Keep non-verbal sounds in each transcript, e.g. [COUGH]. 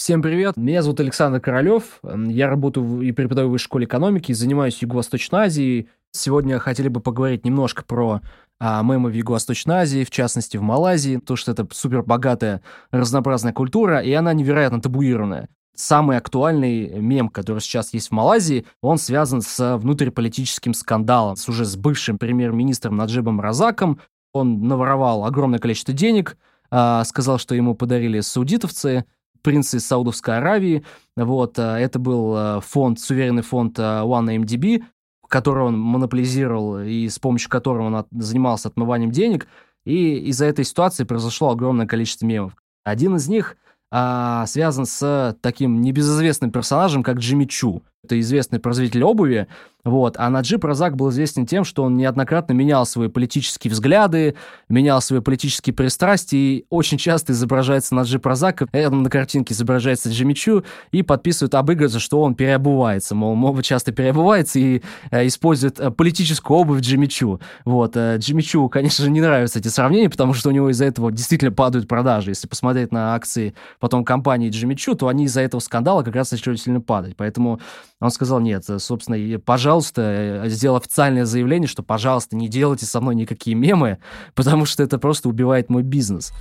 Всем привет, меня зовут Александр Королев, я работаю и преподаю в Высшей школе экономики, занимаюсь Юго-Восточной Азией. Сегодня хотели бы поговорить немножко про а, мемы в Юго-Восточной Азии, в частности в Малайзии, то, что это супер богатая разнообразная культура, и она невероятно табуированная. Самый актуальный мем, который сейчас есть в Малайзии, он связан с внутриполитическим скандалом, с уже с бывшим премьер-министром Наджибом Разаком. Он наворовал огромное количество денег, а, сказал, что ему подарили саудитовцы, принцы из Саудовской Аравии. Вот, а, это был а, фонд, суверенный фонд OneMDB, который он монополизировал и с помощью которого он занимался отмыванием денег. И из-за этой ситуации произошло огромное количество мемов. Один из них а, связан с таким небезызвестным персонажем, как Джимми Чу. Это известный производитель обуви, вот. А Наджиб Разак был известен тем, что он неоднократно менял свои политические взгляды, менял свои политические пристрастия, и очень часто изображается Наджиб Разак, рядом на картинке изображается Джимми Чу, и подписывают обыгрываться, что он переобувается, мол, Мова часто переобувается и э, использует э, политическую обувь Джимми Чу. Вот. Э, Джимми Чу, конечно же, не нравятся эти сравнения, потому что у него из-за этого действительно падают продажи. Если посмотреть на акции потом компании Джимми Чу, то они из-за этого скандала как раз начали сильно падать. Поэтому он сказал, нет, собственно, пожалуйста, э, сделал официальное заявление, что, пожалуйста, не делайте со мной никакие мемы, потому что это просто убивает мой бизнес.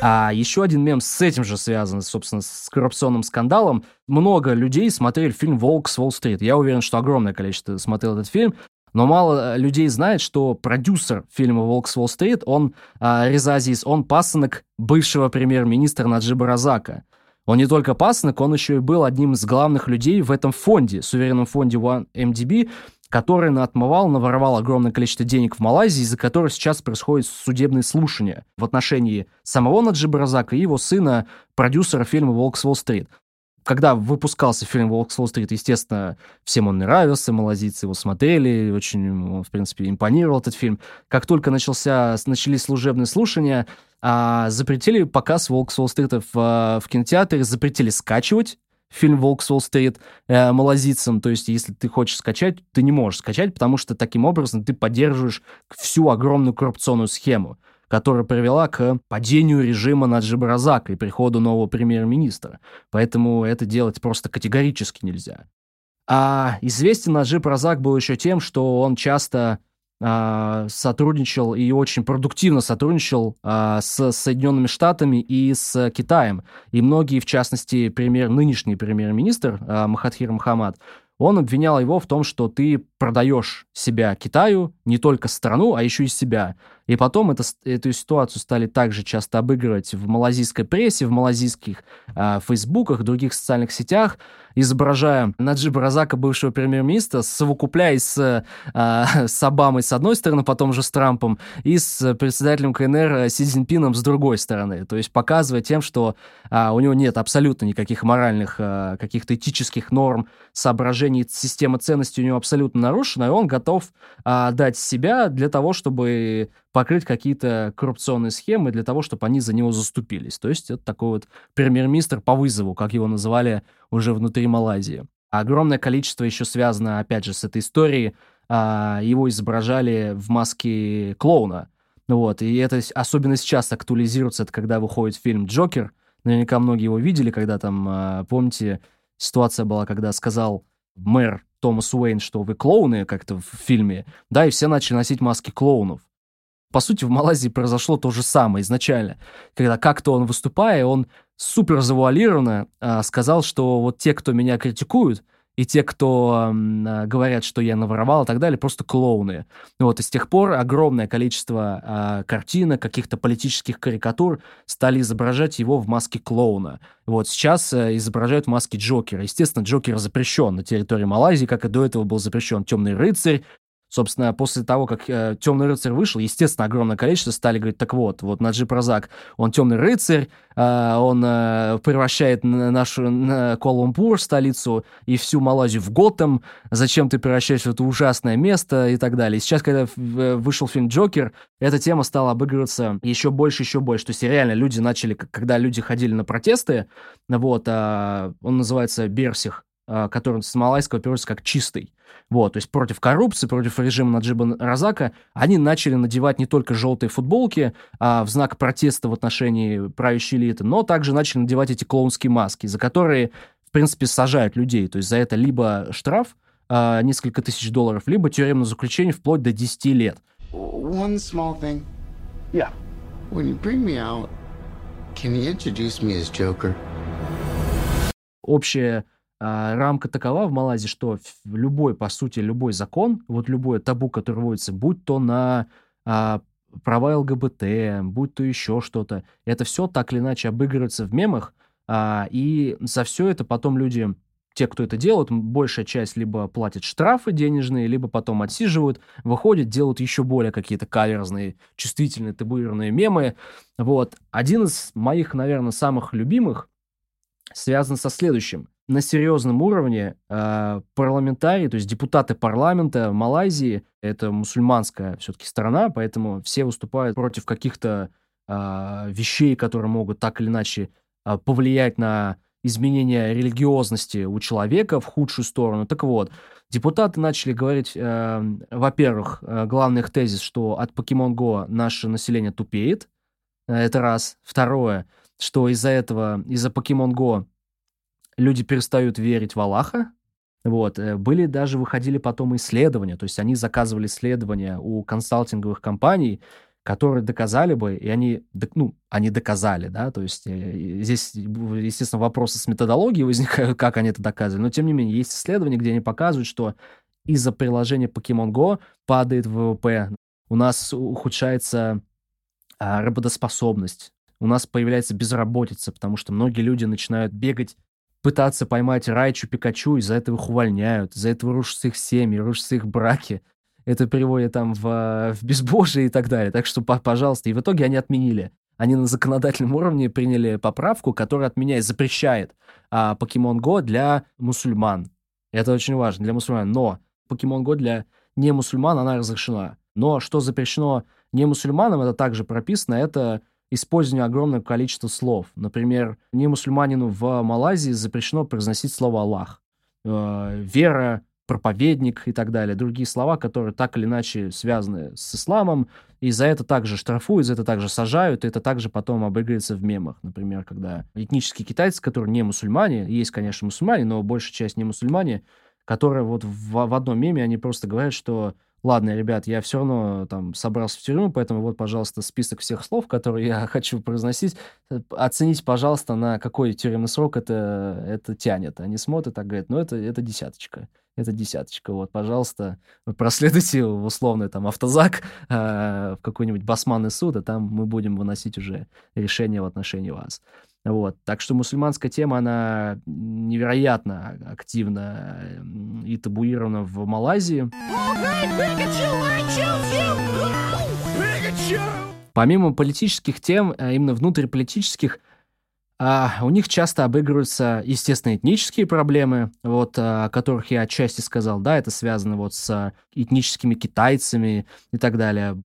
А еще один мем с этим же связан, собственно, с коррупционным скандалом. Много людей смотрели фильм «Волк с Уолл-стрит». Я уверен, что огромное количество смотрел этот фильм. Но мало э, людей знает, что продюсер фильма «Волк с Уолл-стрит», он, э, Реза Азиз, он пасынок бывшего премьер-министра Наджиба Разака. Он не только пасынок, он еще и был одним из главных людей в этом фонде, суверенном фонде OneMDB, который отмывал, наворовал огромное количество денег в Малайзии, из-за которого сейчас происходит судебные слушания в отношении самого Наджиба Разака и его сына, продюсера фильма «Волк с Уолл-стрит» когда выпускался фильм «Волк с Уолл-стрит», естественно, всем он нравился, малазийцы его смотрели, очень, он, в принципе, импонировал этот фильм. Как только начался, начались служебные слушания, а, запретили показ «Волк с Уолл-стрита» в, в кинотеатре, запретили скачивать фильм «Волк с Уолл-стрит» э, малазийцам. То есть, если ты хочешь скачать, ты не можешь скачать, потому что таким образом ты поддерживаешь всю огромную коррупционную схему которая привела к падению режима Наджиба Разака и приходу нового премьер-министра. Поэтому это делать просто категорически нельзя. А известен Наджиб Разак был еще тем, что он часто а, сотрудничал и очень продуктивно сотрудничал а, с Соединенными Штатами и с Китаем. И многие, в частности, премьер, нынешний премьер-министр а, Махатхир Мухаммад, он обвинял его в том, что ты продаешь себя Китаю, не только страну, а еще и себя. И потом это, эту ситуацию стали также часто обыгрывать в малазийской прессе, в малазийских э, фейсбуках, других социальных сетях, изображая Наджиба Разака, бывшего премьер-министра, совокупляясь с, э, [LAUGHS] с Обамой с одной стороны, потом же с Трампом, и с председателем КНР Си Цзиньпином с другой стороны. То есть показывая тем, что э, у него нет абсолютно никаких моральных, э, каких-то этических норм, соображений, система ценностей у него абсолютно нарушена, и он готов э, дать себя для того, чтобы покрыть какие-то коррупционные схемы для того, чтобы они за него заступились. То есть это такой вот премьер-министр по вызову, как его называли уже внутри Малайзии. Огромное количество еще связано, опять же, с этой историей. А, его изображали в маске клоуна. Вот, и это особенно сейчас актуализируется, это когда выходит фильм «Джокер». Наверняка многие его видели, когда там, а, помните, ситуация была, когда сказал мэр Томас Уэйн, что вы клоуны как-то в фильме, да, и все начали носить маски клоунов. По сути, в Малайзии произошло то же самое изначально, когда как-то он, выступая, он супер завуалированно э, сказал, что вот те, кто меня критикуют, и те, кто э, говорят, что я наворовал и так далее, просто клоуны. Вот, и с тех пор огромное количество э, картинок, каких-то политических карикатур стали изображать его в маске клоуна. Вот, сейчас э, изображают в маске Джокера. Естественно, Джокер запрещен на территории Малайзии, как и до этого был запрещен Темный рыцарь, Собственно, после того, как э, Темный рыцарь вышел, естественно, огромное количество стали говорить, так вот, вот Наджип Разак, он Темный рыцарь, э, он э, превращает нашу на Куала-Лумпур, столицу, и всю Малайзию в Готэм, зачем ты превращаешь в это ужасное место и так далее. И сейчас, когда вышел фильм «Джокер», эта тема стала обыгрываться еще больше, еще больше. То есть реально люди начали, когда люди ходили на протесты, вот, а, он называется «Берсих», а, который с малайского переводится как «чистый». Вот, то есть против коррупции, против режима Наджиба Разака, они начали надевать не только желтые футболки а в знак протеста в отношении правящей элиты, но также начали надевать эти клоунские маски, за которые, в принципе, сажают людей. То есть за это либо штраф, а, несколько тысяч долларов, либо тюремное заключение вплоть до 10 лет. One small thing. Yeah. When you bring me out, can you introduce me as Joker? Общая рамка такова в Малайзии, что любой, по сути, любой закон, вот любое табу, которое вводится, будь то на а, права ЛГБТ, будь то еще что-то, это все так или иначе обыгрывается в мемах, а, и за все это потом люди, те, кто это делают, большая часть либо платит штрафы денежные, либо потом отсиживают, выходят, делают еще более какие-то каверзные, чувствительные, табуированные мемы. Вот. Один из моих, наверное, самых любимых связан со следующим на серьезном уровне э, парламентарии, то есть депутаты парламента Малайзии, это мусульманская все-таки страна, поэтому все выступают против каких-то э, вещей, которые могут так или иначе э, повлиять на изменение религиозности у человека в худшую сторону. Так вот, депутаты начали говорить, э, во-первых, э, главный их тезис, что от Pokemon Go наше население тупеет, это раз. Второе, что из-за этого, из-за Pokemon Go люди перестают верить в Аллаха. Вот. Э, были даже, выходили потом исследования, то есть они заказывали исследования у консалтинговых компаний, которые доказали бы, и они, ну, они доказали, да, то есть э, здесь, естественно, вопросы с методологией возникают, [LAUGHS] как они это доказывали, но тем не менее есть исследования, где они показывают, что из-за приложения Pokemon Go падает ВВП, у нас ухудшается а, работоспособность, у нас появляется безработица, потому что многие люди начинают бегать пытаться поймать Райчу, Пикачу, из-за этого их увольняют, из-за этого рушатся их семьи, рушатся их браки. Это приводит там в, в безбожие и так далее. Так что, пожалуйста, и в итоге они отменили. Они на законодательном уровне приняли поправку, которая отменяет, запрещает а, Pokemon для мусульман. Это очень важно для мусульман. Но Pokemon Go для не мусульман, она разрешена. Но что запрещено не мусульманам, это также прописано, это использование огромного количества слов. Например, не мусульманину в Малайзии запрещено произносить слово «Аллах». Э, вера, проповедник и так далее. Другие слова, которые так или иначе связаны с исламом, и за это также штрафуют, за это также сажают, и это также потом обыгрывается в мемах. Например, когда этнические китайцы, которые не мусульмане, есть, конечно, мусульмане, но большая часть не мусульмане, которые вот в, в одном меме, они просто говорят, что ладно, ребят, я все равно там собрался в тюрьму, поэтому вот, пожалуйста, список всех слов, которые я [LAUGHS] хочу произносить. Оцените, пожалуйста, на какой тюремный срок это, это тянет. Они смотрят, так говорят, ну, это, это десяточка. Это десяточка. Вот, пожалуйста, проследуйте в условный там автозак э, в какой-нибудь басманный суд, а там мы будем выносить уже решение в отношении вас. Вот. Так что мусульманская тема, она невероятно активна и табуирована в Малайзии. Помимо политических тем, а именно внутриполитических, а, у них часто обыгрываются, естественно, этнические проблемы, вот, о которых я отчасти сказал, да, это связано вот с этническими китайцами и так далее.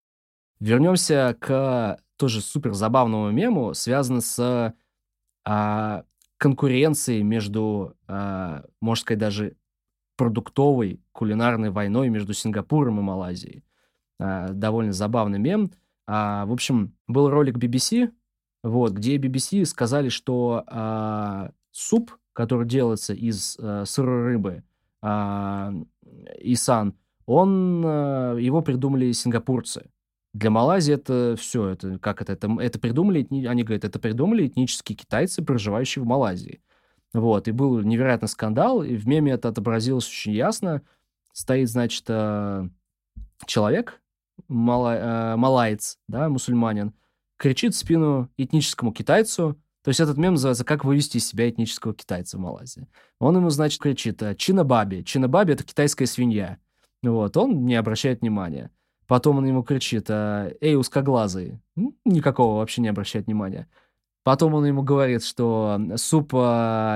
Вернемся к тоже супер забавному мему, связанному с а, конкуренции между, а, можно сказать, даже продуктовой кулинарной войной между Сингапуром и Малайзией. А, довольно забавный мем. А, в общем, был ролик BBC, вот, где BBC сказали, что а, суп, который делается из а, сырой рыбы, а, исан, он, а, его придумали сингапурцы. Для Малайзии это все, это как это, это, это придумали, они говорят, это придумали этнические китайцы, проживающие в Малайзии. Вот, и был невероятный скандал, и в меме это отобразилось очень ясно. Стоит, значит, э, человек, мала, э, малаец, да, мусульманин, кричит в спину этническому китайцу, то есть этот мем называется «Как вывести из себя этнического китайца в Малайзии». Он ему, значит, кричит «Чинабаби». Чинабаби — это китайская свинья. Вот, он не обращает внимания. Потом он ему кричит, «А, эй, узкоглазый. Никакого вообще не обращает внимания. Потом он ему говорит, что суп э,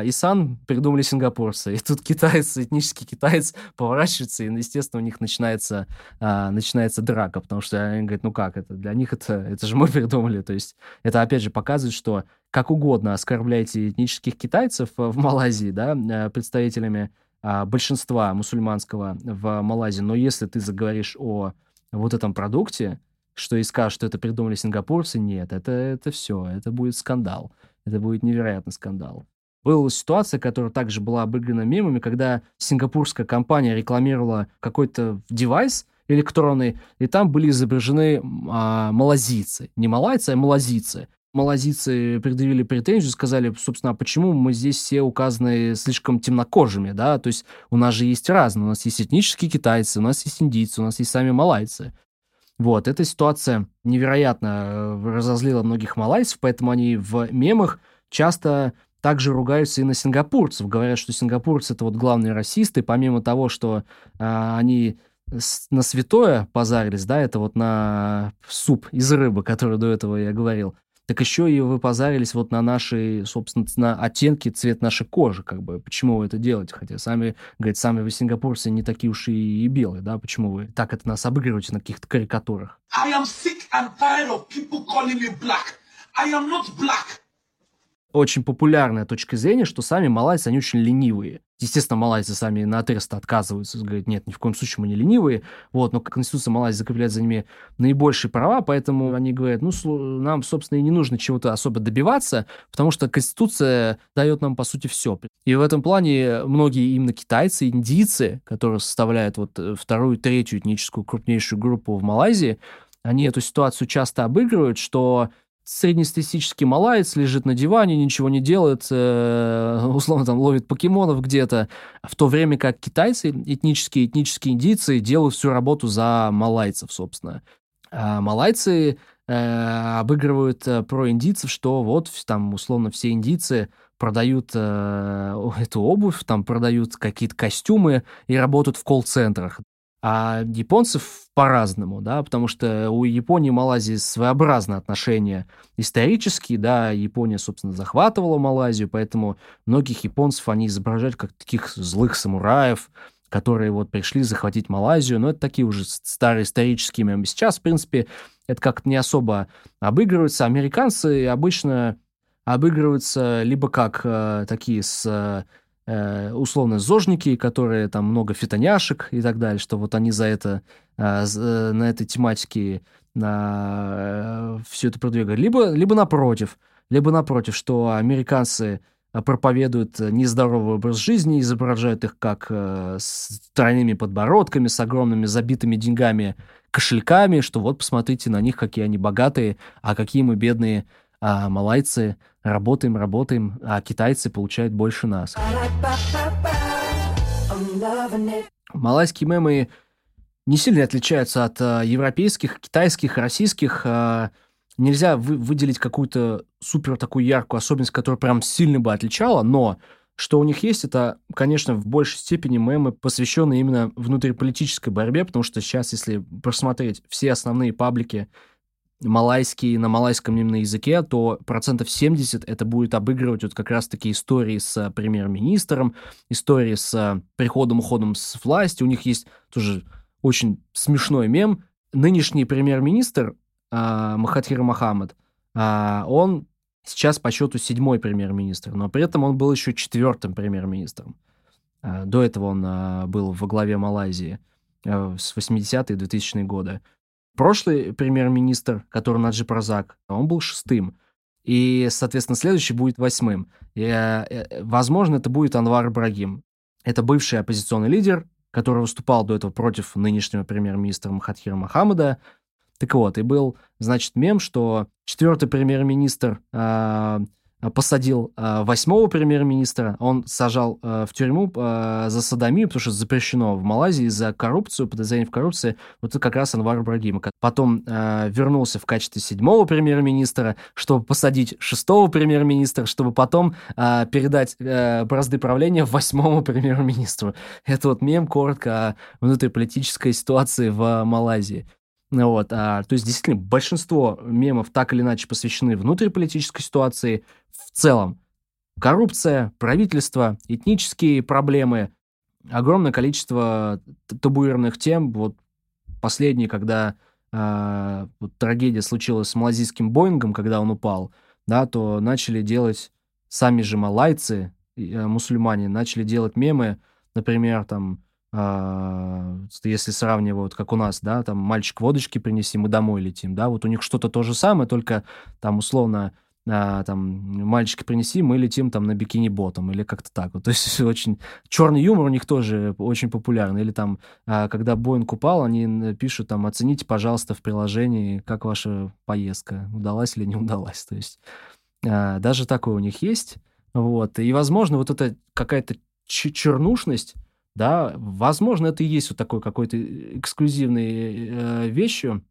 Исан придумали сингапурцы. И тут китаец, этнический китаец поворачивается, и, естественно, у них начинается, э, начинается драка, потому что они говорят, ну как это, для них это, это же мы придумали. То есть это, опять же, показывает, что как угодно оскорбляете этнических китайцев в Малайзии, да, представителями а, большинства мусульманского в Малайзии, но если ты заговоришь о вот этом продукте, что и скажешь, что это придумали сингапурцы, нет, это, это все, это будет скандал. Это будет невероятный скандал. Была ситуация, которая также была обыграна мемами, когда сингапурская компания рекламировала какой-то девайс электронный, и там были изображены а, малазийцы. Не малайцы, а малазийцы. Малазийцы предъявили претензию, сказали, собственно, а почему мы здесь все указаны слишком темнокожими, да, то есть у нас же есть разные, у нас есть этнические китайцы, у нас есть индийцы, у нас есть сами малайцы. Вот, эта ситуация невероятно э, разозлила многих малайцев, поэтому они в мемах часто также ругаются и на сингапурцев. Говорят, что сингапурцы это вот главные расисты, помимо того, что э, они на святое позарились, да, это вот на суп из рыбы, который до этого я говорил, так еще и вы позарились вот на наши, собственно, на оттенки, цвет нашей кожи, как бы, почему вы это делаете, хотя сами, говорит, сами вы сингапурцы не такие уж и, и белые, да, почему вы так это нас обыгрываете на каких-то карикатурах? I am sick and tired of people calling me black. I am not black очень популярная точка зрения, что сами малайцы, они очень ленивые. Естественно, малайцы сами на отрез отказываются, говорят, нет, ни в коем случае мы не ленивые, вот, но Конституция Малайзии закрепляет за ними наибольшие права, поэтому они говорят, ну, нам, собственно, и не нужно чего-то особо добиваться, потому что Конституция дает нам, по сути, все. И в этом плане многие именно китайцы, индийцы, которые составляют вот э, вторую, третью этническую крупнейшую группу в Малайзии, они эту ситуацию часто обыгрывают, что среднестатистический малаец лежит на диване, ничего не делает, э, [LAUGHS] условно там ловит покемонов где-то, в то время как китайцы, этнические, этнические индийцы делают всю работу за малайцев, собственно. А малайцы э, обыгрывают э, про индийцев, что вот там условно все индийцы продают э, эту обувь, там продают какие-то костюмы и работают в колл-центрах. А японцев по-разному, да, потому что у Японии и Малайзии своеобразные отношения исторические, да, Япония, собственно, захватывала Малайзию, поэтому многих японцев они изображают как таких злых самураев, которые вот пришли захватить Малайзию, но это такие уже старые исторические мемы. Сейчас, в принципе, это как-то не особо обыгрывается. Американцы обычно обыгрываются либо как э, такие с э, условно зожники, которые там много фитоняшек и так далее, что вот они за это, э, э на этой тематике на, э, все это продвигают. Либо, либо напротив, либо напротив, что американцы проповедуют нездоровый образ жизни, изображают их как э, с тройными подбородками, с огромными забитыми деньгами кошельками, что вот посмотрите на них, какие они богатые, а какие мы бедные а малайцы работаем, работаем, а китайцы получают больше нас. Малайские мемы не сильно отличаются от а, европейских, китайских, российских. А, нельзя вы, выделить какую-то супер такую яркую особенность, которая прям сильно бы отличала, но что у них есть, это, конечно, в большей степени мемы, посвященные именно внутриполитической борьбе, потому что сейчас, если просмотреть все основные паблики малайский, на малайском именно языке, то процентов 70 это будет обыгрывать вот как раз-таки истории с э, премьер-министром, истории с э, приходом, уходом с власти. У них есть тоже очень смешной мем. Нынешний премьер-министр э, Махатхир Махамад, э, он сейчас по счету седьмой премьер-министр, но при этом он был еще четвертым премьер-министром. Э, до этого он э, был во главе Малайзии э, с 80-е 2000-е годы. Прошлый премьер-министр, который Наджи Прозак, он был шестым. И, соответственно, следующий будет восьмым. И, э, возможно, это будет Анвар Ибрагим. Это бывший оппозиционный лидер, который выступал до этого против нынешнего премьер-министра Махатхира Махамада. Так вот, и был, значит, мем, что четвертый премьер-министр э, Э, посадил э, восьмого премьер-министра, он сажал э, в тюрьму за садомию, потому что запрещено в Малайзии за коррупцию, подозрение в коррупции, вот это как раз Анвар Ибрагимов. Потом вернулся в качестве седьмого премьер-министра, чтобы посадить шестого премьер-министра, чтобы потом передать бразды правления восьмому [LAUGHS] премьер-министру. Это вот мем коротко о внутриполитической ситуации в Малайзии. Вот, а, то есть, действительно, большинство мемов так или иначе посвящены внутриполитической ситуации в целом. Коррупция, правительство, этнические проблемы, огромное количество табуированных тем. Вот последний, когда а, вот, трагедия случилась с малазийским Боингом, когда он упал, да, то начали делать сами же малайцы, э, мусульмане, начали делать мемы, например, там, э, если сравнивают, как у нас, да, там, мальчик водочки принеси, мы домой летим, да, вот у них что-то то же самое, только там, условно, а, там, мальчики принеси, мы летим там на бикини-ботом или как-то так. Вот. [LAUGHS] То есть очень... Черный юмор у них тоже очень популярный. Или там, а, когда Боинг упал, они пишут там, оцените, пожалуйста, в приложении, как ваша поездка, удалась или не удалась. То есть а, даже такое у них есть. Вот. И, возможно, вот эта какая-то чернушность, да, возможно, это и есть вот такой какой-то эксклюзивной э, вещью,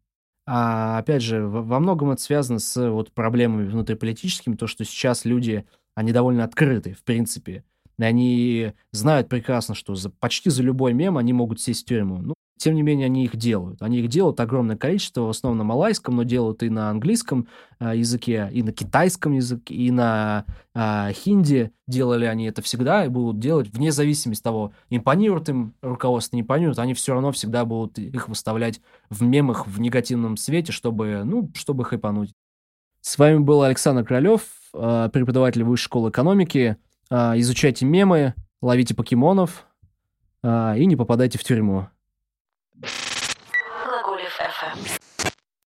а, опять же, во многом это связано с вот проблемами внутриполитическими, то, что сейчас люди, они довольно открыты, в принципе. И они знают прекрасно, что за, почти за любой мем они могут сесть в тюрьму. Ну, тем не менее, они их делают. Они их делают огромное количество, в основном на малайском, но делают и на английском э, языке, и на китайском языке, и на э, хинди. Делали они это всегда и будут делать вне зависимости от того, импонирует им руководство, не импонирует, они все равно всегда будут их выставлять в мемах в негативном свете, чтобы, ну, чтобы хайпануть. С вами был Александр Королев, э, преподаватель Высшей школы экономики. Э, изучайте мемы, ловите покемонов э, и не попадайте в тюрьму. FM.